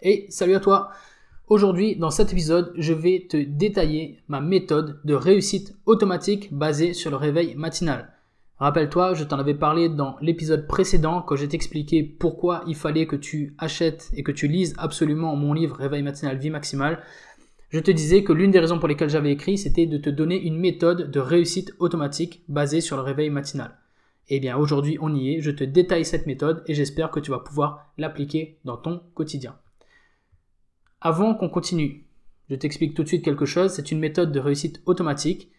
Et salut à toi Aujourd'hui, dans cet épisode, je vais te détailler ma méthode de réussite automatique basée sur le réveil matinal. Rappelle-toi, je t'en avais parlé dans l'épisode précédent quand j'ai t'expliqué pourquoi il fallait que tu achètes et que tu lises absolument mon livre Réveil matinal vie maximale. Je te disais que l'une des raisons pour lesquelles j'avais écrit, c'était de te donner une méthode de réussite automatique basée sur le réveil matinal. Eh bien, aujourd'hui, on y est. Je te détaille cette méthode et j'espère que tu vas pouvoir l'appliquer dans ton quotidien. Avant qu'on continue, je t'explique tout de suite quelque chose. C'est une méthode de réussite automatique.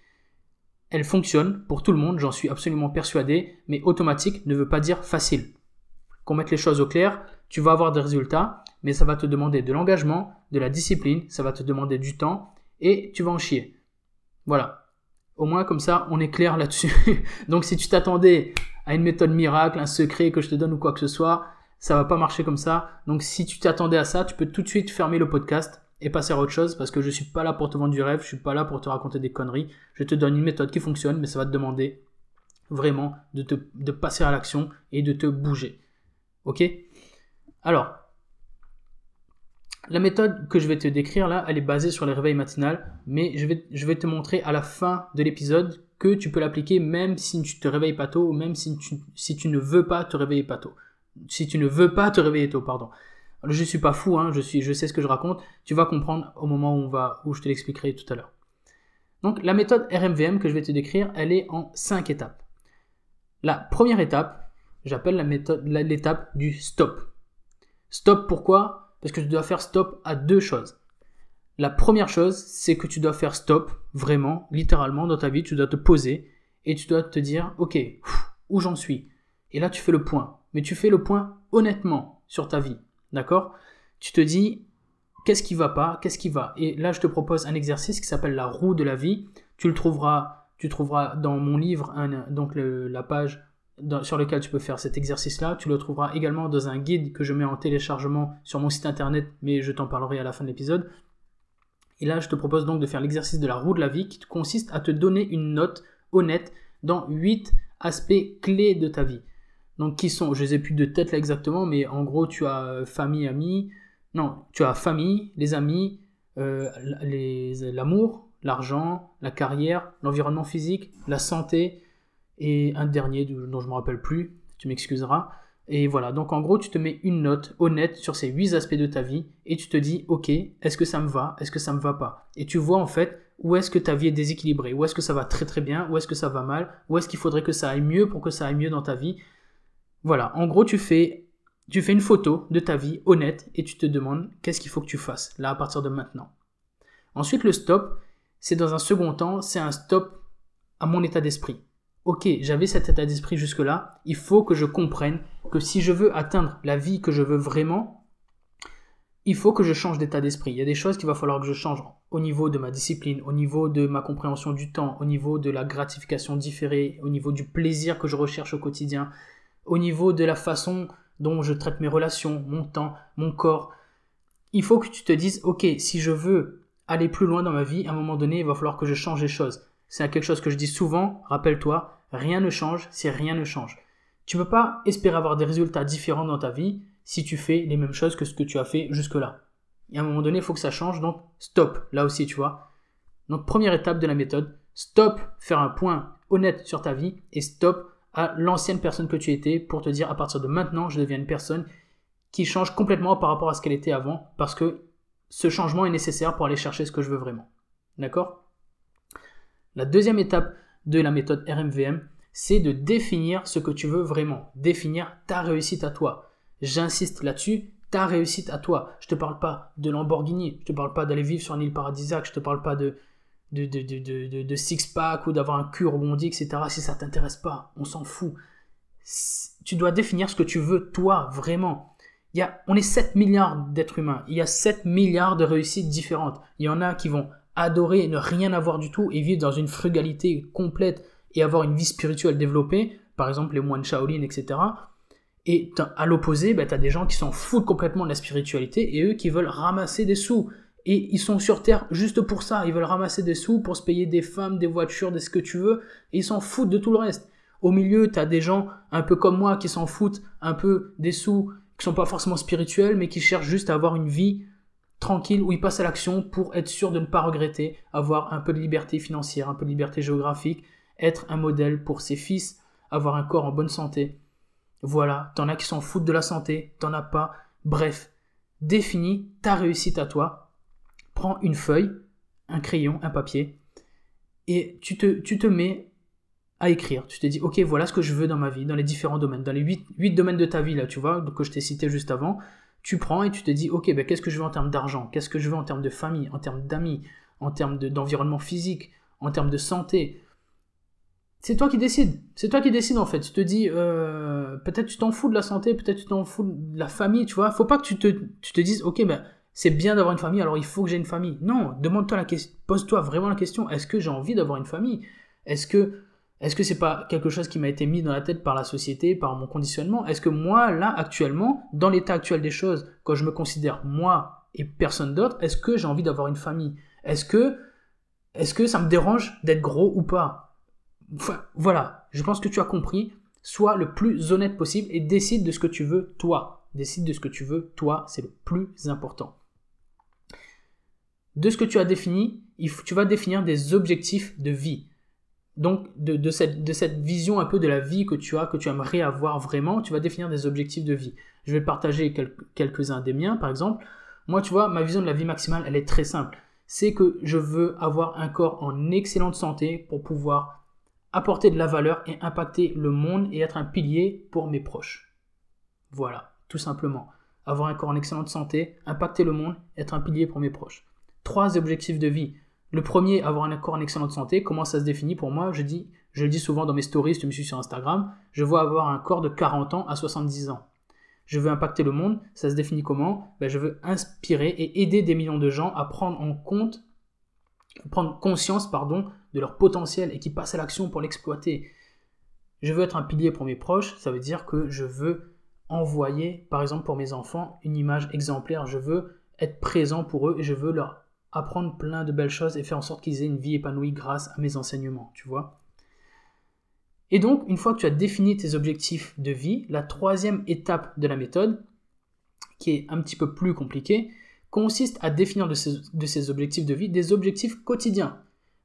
Elle fonctionne pour tout le monde, j'en suis absolument persuadé, mais automatique ne veut pas dire facile. Qu'on mette les choses au clair, tu vas avoir des résultats, mais ça va te demander de l'engagement, de la discipline, ça va te demander du temps, et tu vas en chier. Voilà. Au moins comme ça, on est clair là-dessus. Donc si tu t'attendais à une méthode miracle, un secret que je te donne ou quoi que ce soit, ça va pas marcher comme ça. Donc si tu t'attendais à ça, tu peux tout de suite fermer le podcast et passer à autre chose parce que je suis pas là pour te vendre du rêve, je suis pas là pour te raconter des conneries. Je te donne une méthode qui fonctionne, mais ça va te demander vraiment de, te, passer à l'action et de te bouger. Ok? Alors, la méthode que je vais te décrire là, elle est basée sur les réveils matinal, mais je vais, te montrer à la fin de l'épisode que tu peux l'appliquer même si tu te réveilles pas tôt ou même si tu ne veux pas te réveiller pas tôt si tu ne veux pas te réveiller tôt, pardon. Je je suis pas fou, hein, je, suis, je sais ce que je raconte. Tu vas comprendre au moment où, on va, où je te l'expliquerai tout à l'heure. Donc la méthode RMVM que je vais te décrire, elle est en cinq étapes. La première étape, j'appelle l'étape du stop. Stop pourquoi? Parce que tu dois faire stop à deux choses. La première chose, c'est que tu dois faire stop, vraiment, littéralement, dans ta vie, tu dois te poser et tu dois te dire, ok, où j'en suis? Et là, tu fais le point mais tu fais le point honnêtement sur ta vie. D'accord? Tu te dis qu'est-ce qui va pas, qu'est-ce qui va? Et là, je te propose un exercice qui s'appelle la roue de la vie. Tu le trouveras, tu trouveras dans mon livre, donc la page sur laquelle tu peux faire cet exercice-là. Tu le trouveras également dans un guide que je mets en téléchargement sur mon site internet, mais je t'en parlerai à la fin de l'épisode. Et là, je te propose donc de faire l'exercice de la roue de la vie qui consiste à te donner une note honnête dans 8 aspects clés de ta vie. Donc qui sont, je les ai plus de tête là exactement, mais en gros tu as euh, famille, amis, non, tu as famille, les amis, euh, l'amour, l'argent, la carrière, l'environnement physique, la santé, et un dernier dont je ne me rappelle plus, tu m'excuseras. Et voilà, donc en gros, tu te mets une note honnête sur ces huit aspects de ta vie et tu te dis, ok, est-ce que ça me va, est-ce que ça me va pas? Et tu vois en fait où est-ce que ta vie est déséquilibrée, où est-ce que ça va très très bien, où est-ce que ça va mal, où est-ce qu'il faudrait que ça aille mieux pour que ça aille mieux dans ta vie? Voilà, en gros, tu fais, une photo de ta vie honnête et tu te demandes qu'est-ce qu'il faut que tu fasses là à partir de maintenant. Ensuite, le stop, c'est dans un second temps, c'est un stop à mon état d'esprit. Ok, j'avais cet état d'esprit jusque-là, il faut que je comprenne que si je veux atteindre la vie que je veux vraiment, il faut que je change d'état d'esprit. Il y a des choses qu'il va falloir que je change au niveau de ma discipline, au niveau de ma compréhension du temps, au niveau de la gratification différée, au niveau du plaisir que je recherche au quotidien au niveau de la façon dont je traite mes relations, mon temps, mon corps. Il faut que tu te dises, ok, si je veux aller plus loin dans ma vie, à un moment donné, il va falloir que je change les choses. C'est quelque chose que je dis souvent, rappelle-toi, rien ne change si rien ne change. Tu ne peux pas espérer avoir des résultats différents dans ta vie si tu fais les mêmes choses que ce que tu as fait jusque-là. Et à un moment donné, il faut que ça change, donc stop, là aussi, tu vois. Donc première étape de la méthode, stop, faire un point honnête sur ta vie et stop, à l'ancienne personne que tu étais pour te dire à partir de maintenant, je deviens une personne qui change complètement par rapport à ce qu'elle était avant parce que ce changement est nécessaire pour aller chercher ce que je veux vraiment. D'accord? La deuxième étape de la méthode RMVM, c'est de définir ce que tu veux vraiment, définir ta réussite à toi. J'insiste là-dessus, ta réussite à toi. Je te parle pas de Lamborghini, je te parle pas d'aller vivre sur une île paradisiaque, je te parle pas de de, de, de, six-pack ou d'avoir un cul rebondi, etc. Si ça t'intéresse pas, on s'en fout. Tu dois définir ce que tu veux, toi, vraiment. Il y a, on est 7 milliards d'êtres humains. Il y a 7 milliards de réussites différentes. Il y en a qui vont adorer ne rien avoir du tout et vivre dans une frugalité complète et avoir une vie spirituelle développée. Par exemple, les moines Shaolin, etc. Et à l'opposé, bah, tu as des gens qui s'en foutent complètement de la spiritualité et eux qui veulent ramasser des sous. Et ils sont sur Terre juste pour ça. Ils veulent ramasser des sous pour se payer des femmes, des voitures, des ce que tu veux. Et ils s'en foutent de tout le reste. Au milieu, tu as des gens un peu comme moi qui s'en foutent un peu des sous, qui sont pas forcément spirituels, mais qui cherchent juste à avoir une vie tranquille où ils passent à l'action pour être sûr de ne pas regretter, avoir un peu de liberté financière, un peu de liberté géographique, être un modèle pour ses fils, avoir un corps en bonne santé. Voilà, t'en as qui s'en foutent de la santé, t'en as pas. Bref, définis ta réussite à toi. Prends une feuille, un crayon, un papier, et tu te, tu te mets à écrire. Tu te dis, ok, voilà ce que je veux dans ma vie, dans les différents domaines, dans les huit domaines de ta vie, là, tu vois, que je t'ai cité juste avant. Tu prends et tu te dis, ok, ben, qu'est-ce que je veux en termes d'argent? Qu'est-ce que je veux en termes de famille, en termes d'amis, en termes d'environnement physique, en termes de santé? C'est toi qui décides. C'est toi qui décides en fait. Tu te dis, euh, peut-être tu t'en fous de la santé, peut-être tu t'en fous de la famille, tu vois. Faut pas que tu te, tu te dises, ok, ben c'est bien d'avoir une famille, alors il faut que j'ai une famille. Non, demande-toi la question, pose-toi vraiment la question, est-ce que j'ai envie d'avoir une famille? Est-ce que est-ce que c'est pas quelque chose qui m'a été mis dans la tête par la société, par mon conditionnement? Est-ce que moi, là, actuellement, dans l'état actuel des choses, quand je me considère moi et personne d'autre, est-ce que j'ai envie d'avoir une famille? Est-ce que, est-ce que ça me dérange d'être gros ou pas? Enfin, Voilà, je pense que tu as compris. Sois le plus honnête possible et décide de ce que tu veux toi. Décide de ce que tu veux toi, c'est le plus important. De ce que tu as défini, tu vas définir des objectifs de vie donc de, cette, vision un peu de la vie que tu as, que tu aimerais avoir vraiment, tu vas définir des objectifs de vie. Je vais partager quelques-uns des miens, par exemple. Moi, tu vois, ma vision de la vie maximale, elle est très simple. C'est que je veux avoir un corps en excellente santé pour pouvoir apporter de la valeur et impacter le monde et être un pilier pour mes proches. Voilà, tout simplement. Avoir un corps en excellente santé, impacter le monde, être un pilier pour mes proches. Trois objectifs de vie. Le premier, avoir un corps en excellente santé, comment ça se définit pour moi? Je dis, je le dis souvent dans mes stories, si tu me suis sur Instagram, je veux avoir un corps de 40 ans à 70 ans. Je veux impacter le monde, ça se définit comment? Ben, Je veux inspirer et aider des millions de gens à prendre en compte, prendre conscience pardon, de leur potentiel et qui passent à l'action pour l'exploiter. Je veux être un pilier pour mes proches, ça veut dire que je veux envoyer, par exemple pour mes enfants, une image exemplaire. Je veux être présent pour eux et je veux leur apprendre plein de belles choses et faire en sorte qu'ils aient une vie épanouie grâce à mes enseignements, tu vois. Et donc, une fois que tu as défini tes objectifs de vie, la troisième étape de la méthode, qui est un petit peu plus compliquée, consiste à définir de ces, objectifs de vie des objectifs quotidiens.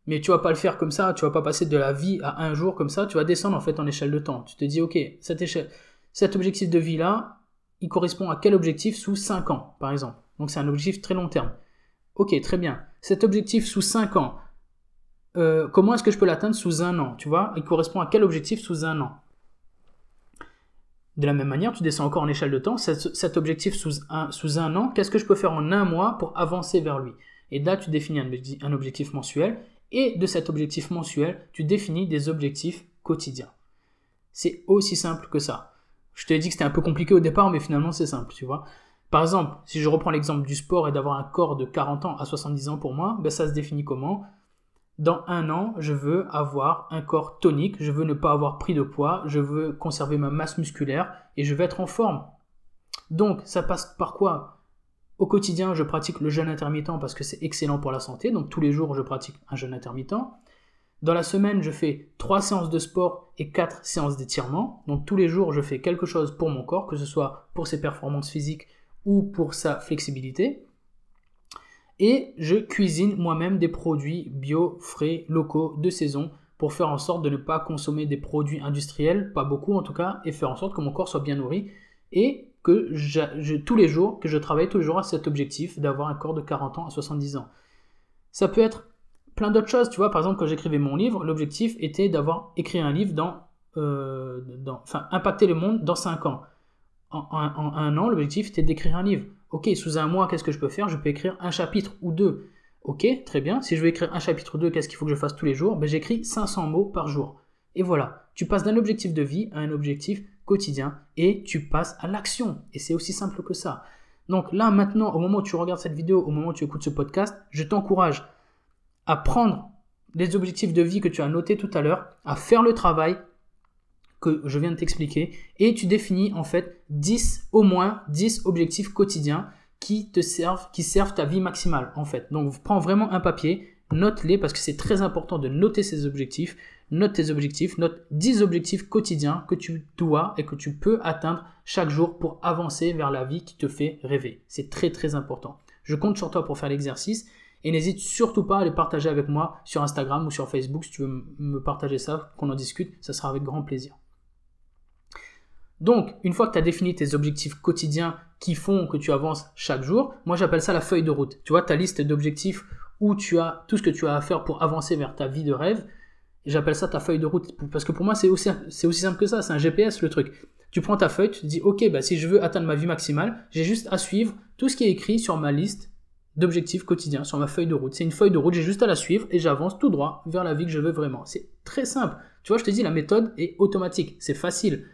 Mais tu vas pas le faire comme ça, tu vas pas passer de la vie à un jour comme ça, tu vas descendre en fait en échelle de temps. Tu te dis, ok, cet objectif de vie-là, il correspond à quel objectif sous 5 ans, par exemple. Donc c'est un objectif très long terme. Ok, très bien. Cet objectif sous 5 ans, euh, comment est-ce que je peux l'atteindre sous un an Tu vois, il correspond à quel objectif sous un an? De la même manière, tu descends encore en échelle de temps. Cet, objectif sous un, sous un an, qu'est-ce que je peux faire en un mois pour avancer vers lui? Et là, tu définis un, objectif mensuel. Et de cet objectif mensuel, tu définis des objectifs quotidiens. C'est aussi simple que ça. Je t'ai dit que c'était un peu compliqué au départ, mais finalement c'est simple, tu vois. Par exemple, si je reprends l'exemple du sport et d'avoir un corps de 40 ans à 70 ans pour moi, ben ça se définit comment? Dans un an, je veux avoir un corps tonique, je veux ne pas avoir pris de poids, je veux conserver ma masse musculaire et je veux être en forme. Donc, ça passe par quoi? Au quotidien, je pratique le jeûne intermittent parce que c'est excellent pour la santé, donc tous les jours, je pratique un jeûne intermittent. Dans la semaine, je fais 3 séances de sport et 4 séances d'étirement. Donc tous les jours, je fais quelque chose pour mon corps, que ce soit pour ses performances physiques ou pour sa flexibilité. Et je cuisine moi-même des produits bio, frais, locaux, de saison, pour faire en sorte de ne pas consommer des produits industriels, pas beaucoup en tout cas, et faire en sorte que mon corps soit bien nourri, et que je, tous les jours, que je travaille tous les jours à cet objectif d'avoir un corps de 40 ans à 70 ans. Ça peut être plein d'autres choses, tu vois, par exemple quand j'écrivais mon livre, l'objectif était d'avoir écrit un livre dans, euh, dans, enfin, impacter le monde dans 5 ans en, un an, l'objectif était d'écrire un livre. Ok, sous un mois, qu'est-ce que je peux faire? Je peux écrire un chapitre ou deux. Ok, très bien. Si je veux écrire un chapitre ou deux, qu'est-ce qu'il faut que je fasse tous les jours? Ben, J'écris 500 mots par jour. Et voilà, tu passes d'un objectif de vie à un objectif quotidien et tu passes à l'action. Et c'est aussi simple que ça. Donc là, maintenant, au moment où tu regardes cette vidéo, au moment où tu écoutes ce podcast, je t'encourage à prendre les objectifs de vie que tu as notés tout à l'heure, à faire le travail que je viens de t'expliquer et tu définis en fait 10 au moins 10 objectifs quotidiens qui te servent qui servent ta vie maximale en fait. Donc prends vraiment un papier, note-les parce que c'est très important de noter ces objectifs. note tes objectifs, note 10 objectifs quotidiens que tu dois et que tu peux atteindre chaque jour pour avancer vers la vie qui te fait rêver. C'est très très important. Je compte sur toi pour faire l'exercice et n'hésite surtout pas à les partager avec moi sur Instagram ou sur Facebook si tu veux me partager ça, qu'on en discute, ça sera avec grand plaisir. Donc, une fois que tu as défini tes objectifs quotidiens qui font que tu avances chaque jour, moi j'appelle ça la feuille de route. Tu vois, ta liste d'objectifs où tu as tout ce que tu as à faire pour avancer vers ta vie de rêve, j'appelle ça ta feuille de route. Parce que pour moi, c'est aussi, simple que ça, c'est un GPS le truc. Tu prends ta feuille, tu te dis, ok, bah, si je veux atteindre ma vie maximale, j'ai juste à suivre tout ce qui est écrit sur ma liste d'objectifs quotidiens, sur ma feuille de route. C'est une feuille de route, j'ai juste à la suivre et j'avance tout droit vers la vie que je veux vraiment. C'est très simple. Tu vois, je te dis, la méthode est automatique, c'est facile.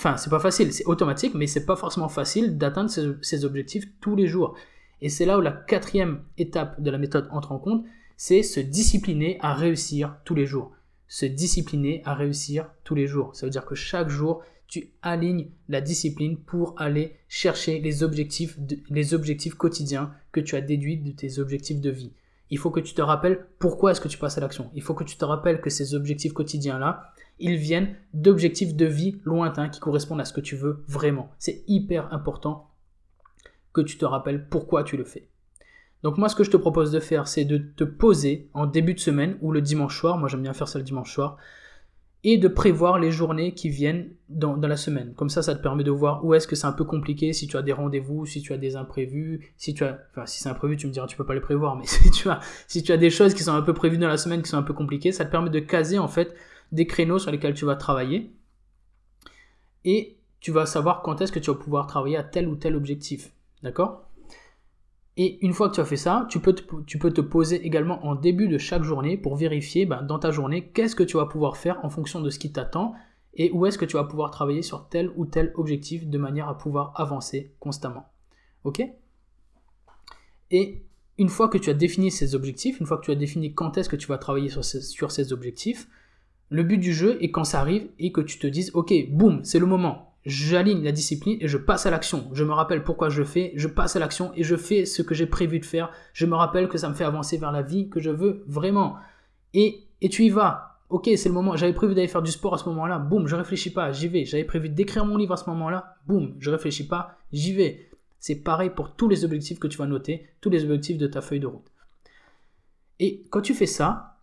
Enfin, c'est pas facile, c'est automatique, mais c'est pas forcément facile d'atteindre ces, objectifs tous les jours. Et c'est là où la quatrième étape de la méthode entre en compte, c'est se discipliner à réussir tous les jours. Se discipliner à réussir tous les jours. Ça veut dire que chaque jour, tu alignes la discipline pour aller chercher les objectifs, les objectifs quotidiens que tu as déduits de tes objectifs de vie. Il faut que tu te rappelles pourquoi est-ce que tu passes à l'action. Il faut que tu te rappelles que ces objectifs quotidiens-là, ils viennent d'objectifs de vie lointains qui correspondent à ce que tu veux vraiment. C'est hyper important que tu te rappelles pourquoi tu le fais. Donc moi ce que je te propose de faire c'est de te poser en début de semaine ou le dimanche soir, moi j'aime bien faire ça le dimanche soir, et de prévoir les journées qui viennent dans, la semaine. Comme ça, ça te permet de voir où est-ce que c'est un peu compliqué, si tu as des rendez-vous, si tu as des imprévus, si tu as, enfin, si c'est imprévu, tu me diras, tu peux pas les prévoir, mais si tu as, si tu as des choses qui sont un peu prévues dans la semaine, qui sont un peu compliquées, ça te permet de caser, en fait, des créneaux sur lesquels tu vas travailler et tu vas savoir quand est-ce que tu vas pouvoir travailler à tel ou tel objectif. D'accord? Et une fois que tu as fait ça, tu peux, te, poser également en début de chaque journée pour vérifier ben, dans ta journée qu'est-ce que tu vas pouvoir faire en fonction de ce qui t'attend et où est-ce que tu vas pouvoir travailler sur tel ou tel objectif de manière à pouvoir avancer constamment. Ok? Et une fois que tu as défini ces objectifs, une fois que tu as défini quand est-ce que tu vas travailler sur sur ces objectifs, le but du jeu est quand ça arrive et que tu te dises, ok, boum, c'est le moment. J'aligne la discipline et je passe à l'action. Je me rappelle pourquoi je fais, je passe à l'action et je fais ce que j'ai prévu de faire. Je me rappelle que ça me fait avancer vers la vie que je veux vraiment. Et, et tu y vas. Ok, c'est le moment. J'avais prévu d'aller faire du sport à ce moment-là. Boum, je réfléchis pas, j'y vais. J'avais prévu d'écrire mon livre à ce moment-là. Boum, je réfléchis pas, j'y vais. C'est pareil pour tous les objectifs que tu vas noter, tous les objectifs de ta feuille de route. Et quand tu fais ça,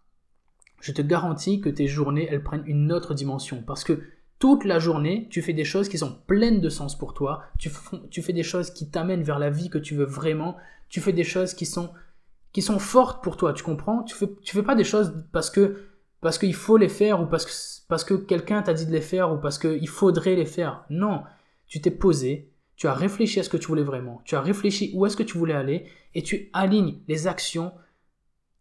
je te garantis que tes journées, elles prennent une autre dimension. Parce que toute la journée, tu fais des choses qui sont pleines de sens pour toi. Tu, fais des choses qui t'amènent vers la vie que tu veux vraiment. Tu fais des choses qui sont, qui sont fortes pour toi, tu comprends? Tu fais, tu fais pas des choses parce que parce qu'il faut les faire ou parce que, parce que quelqu'un t'a dit de les faire ou parce qu'il faudrait les faire. Non, tu t'es posé, tu as réfléchi à ce que tu voulais vraiment, tu as réfléchi où est-ce que tu voulais aller et tu alignes les actions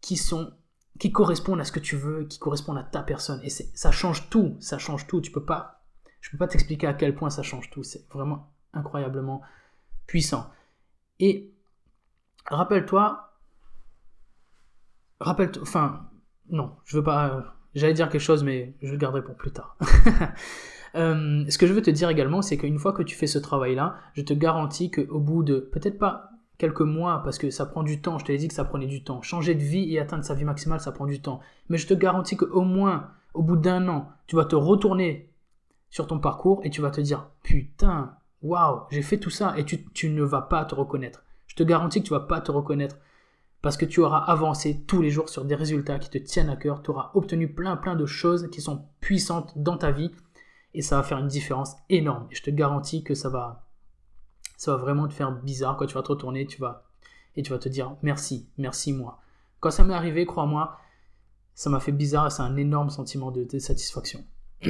qui sont qui correspondent à ce que tu veux, qui correspondent à ta personne. Et ça change tout, ça change tout. Tu peux pas, je peux pas t'expliquer à quel point ça change tout. C'est vraiment incroyablement puissant. Et rappelle-toi, rappelle-toi, enfin, non, je veux pas, j'allais dire quelque chose, mais je le garderai pour plus tard. Euh, ce que je veux te dire également, c'est qu'une fois que tu fais ce travail-là, je te garantis qu'au bout de, peut-être pas quelques mois, parce que ça prend du temps, je te l'ai dit que ça prenait du temps. Changer de vie et atteindre sa vie maximale, ça prend du temps. Mais je te garantis qu'au moins, au bout d'un an, tu vas te retourner sur ton parcours et tu vas te dire, putain, waouh, j'ai fait tout ça, et tu, ne vas pas te reconnaître. Je te garantis que tu vas pas te reconnaître. Parce que tu auras avancé tous les jours sur des résultats qui te tiennent à cœur, tu auras obtenu plein plein de choses qui sont puissantes dans ta vie, et ça va faire une différence énorme. Et je te garantis que ça va, ça va vraiment te faire bizarre quand tu vas te retourner, tu vas et tu vas te dire merci, merci moi. Quand ça m'est arrivé, crois-moi, ça m'a fait bizarre et c'est un énorme sentiment de, satisfaction.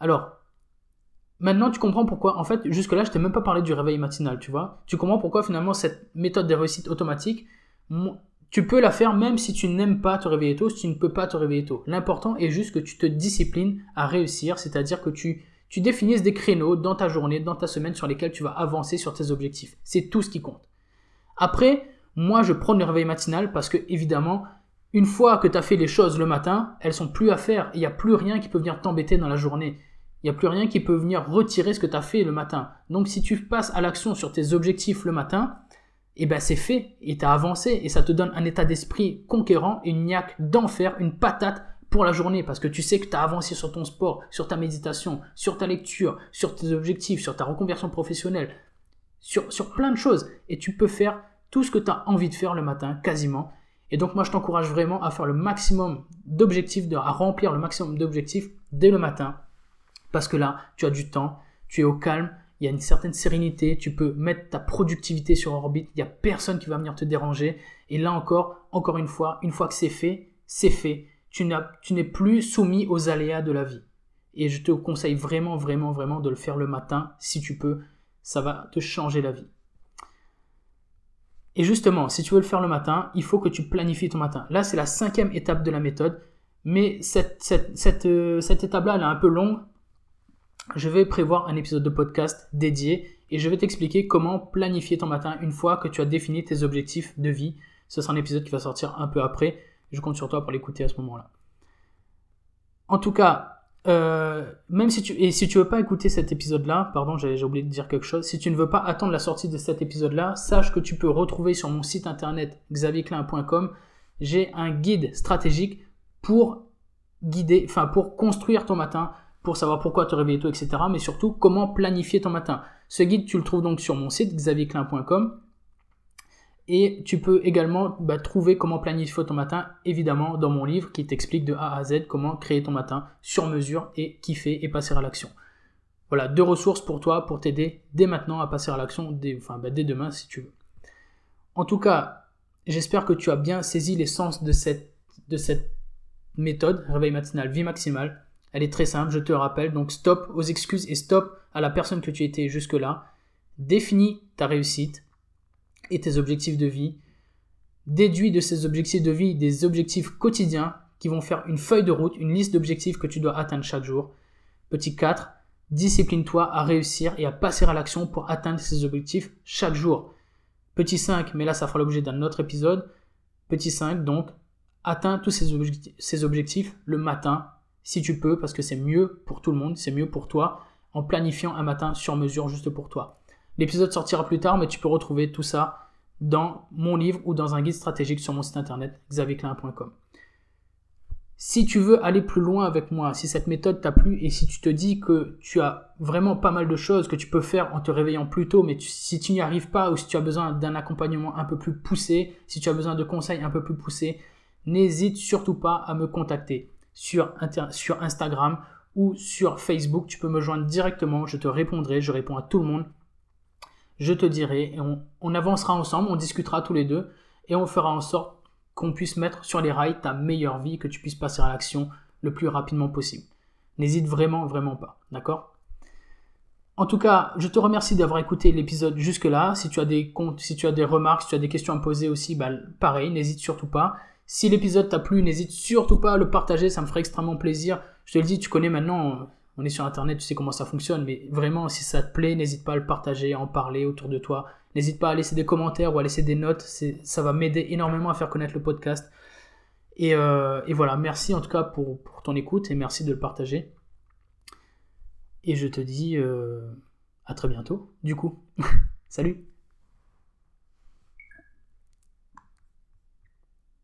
Alors, maintenant tu comprends pourquoi, en fait, jusque-là, je t'ai même pas parlé du réveil matinal, tu vois. Tu comprends pourquoi finalement cette méthode de réussite automatique, tu peux la faire même si tu n'aimes pas te réveiller tôt, si tu ne peux pas te réveiller tôt. L'important est juste que tu te disciplines à réussir, c'est-à-dire que tu tu définisses des créneaux dans ta journée, dans ta semaine sur lesquels tu vas avancer sur tes objectifs. C'est tout ce qui compte. Après, moi, je prends le réveil matinal parce que, évidemment, une fois que tu as fait les choses le matin, elles sont plus à faire. Il n'y a plus rien qui peut venir t'embêter dans la journée. Il n'y a plus rien qui peut venir retirer ce que tu as fait le matin. Donc, si tu passes à l'action sur tes objectifs le matin, eh ben c'est fait et tu as avancé et ça te donne un état d'esprit conquérant, une niaque d'enfer, une patate pour la journée parce que tu sais que tu as avancé sur ton sport, sur ta méditation, sur ta lecture, sur tes objectifs, sur ta reconversion professionnelle, sur, sur plein de choses. Et tu peux faire tout ce que tu as envie de faire le matin, quasiment. Et donc moi, je t'encourage vraiment à faire le maximum d'objectifs, à remplir le maximum d'objectifs dès le matin. Parce que là, tu as du temps, tu es au calme, il y a une certaine sérénité, tu peux mettre ta productivité sur orbite, il n'y a personne qui va venir te déranger. Et là encore, encore une fois, une fois que c'est fait, c'est fait. Tu n'es plus soumis aux aléas de la vie. Et je te conseille vraiment, vraiment, vraiment de le faire le matin si tu peux. Ça va te changer la vie. Et justement, si tu veux le faire le matin, il faut que tu planifies ton matin. Là, c'est la cinquième étape de la méthode. Mais cette, euh, étape-là, elle est un peu longue je vais prévoir un épisode de podcast dédié et je vais t'expliquer comment planifier ton matin une fois que tu as défini tes objectifs de vie. Ce sera un épisode qui va sortir un peu après. Je compte sur toi pour l'écouter à ce moment-là. En tout cas, euh, même si tu et si tu veux pas écouter cet épisode-là, pardon, j'ai oublié de dire quelque chose. Si tu ne veux pas attendre la sortie de cet épisode-là, sache que tu peux retrouver sur mon site internet xavierclin.com, j'ai un guide stratégique pour guider, enfin pour construire ton matin, pour savoir pourquoi te réveiller tôt, etc. Mais surtout, comment planifier ton matin. Ce guide, tu le trouves donc sur mon site xavierclin.com. Et tu peux également bah, trouver comment planifier ton matin, évidemment, dans mon livre qui t'explique de A à Z comment créer ton matin sur mesure et kiffer et passer à l'action. Voilà, deux ressources pour toi pour t'aider dès maintenant à passer à l'action, dès, enfin, bah, dès demain si tu veux. En tout cas, j'espère que tu as bien saisi l'essence de cette, de cette méthode, réveil matinal, vie maximale. Elle est très simple, je te rappelle. Donc stop aux excuses et stop à la personne que tu étais jusque-là. Définis ta réussite et tes objectifs de vie. Déduis de ces objectifs de vie des objectifs quotidiens qui vont faire une feuille de route, une liste d'objectifs que tu dois atteindre chaque jour. Petit 4, discipline-toi à réussir et à passer à l'action pour atteindre ces objectifs chaque jour. Petit 5, mais là ça fera l'objet d'un autre épisode. Petit 5, donc, atteins tous ces ces objectifs le matin si tu peux, parce que c'est mieux pour tout le monde, c'est mieux pour toi, en planifiant un matin sur mesure juste pour toi. L'épisode sortira plus tard, mais tu peux retrouver tout ça dans mon livre ou dans un guide stratégique sur mon site internet xavierclin.com. Si tu veux aller plus loin avec moi, si cette méthode t'a plu et si tu te dis que tu as vraiment pas mal de choses que tu peux faire en te réveillant plus tôt, mais si tu n'y arrives pas ou si tu as besoin d'un accompagnement un peu plus poussé, si tu as besoin de conseils un peu plus poussés, n'hésite surtout pas à me contacter sur, sur Instagram ou sur Facebook. Tu peux me joindre directement, je te répondrai, je réponds à tout le monde. Je te dirai et on, avancera ensemble, on discutera tous les deux et on fera en sorte qu'on puisse mettre sur les rails ta meilleure vie, que tu puisses passer à l'action le plus rapidement possible. N'hésite vraiment, vraiment pas. D'accord? En tout cas, je te remercie d'avoir écouté l'épisode jusque-là. Si tu as des comptes, si tu as des remarques, si tu as des questions à poser aussi, bah, pareil, n'hésite surtout pas. Si l'épisode t'a plu, n'hésite surtout pas à le partager, ça me ferait extrêmement plaisir. Je te le dis, tu connais maintenant, on est sur internet, tu sais comment ça fonctionne, mais vraiment, si ça te plaît, n'hésite pas à le partager, à en parler autour de toi. N'hésite pas à laisser des commentaires ou à laisser des notes, ça va m'aider énormément à faire connaître le podcast. Et, euh, voilà, merci en tout cas pour, ton écoute et merci de le partager. Et je te dis euh, à très bientôt, du coup. Salut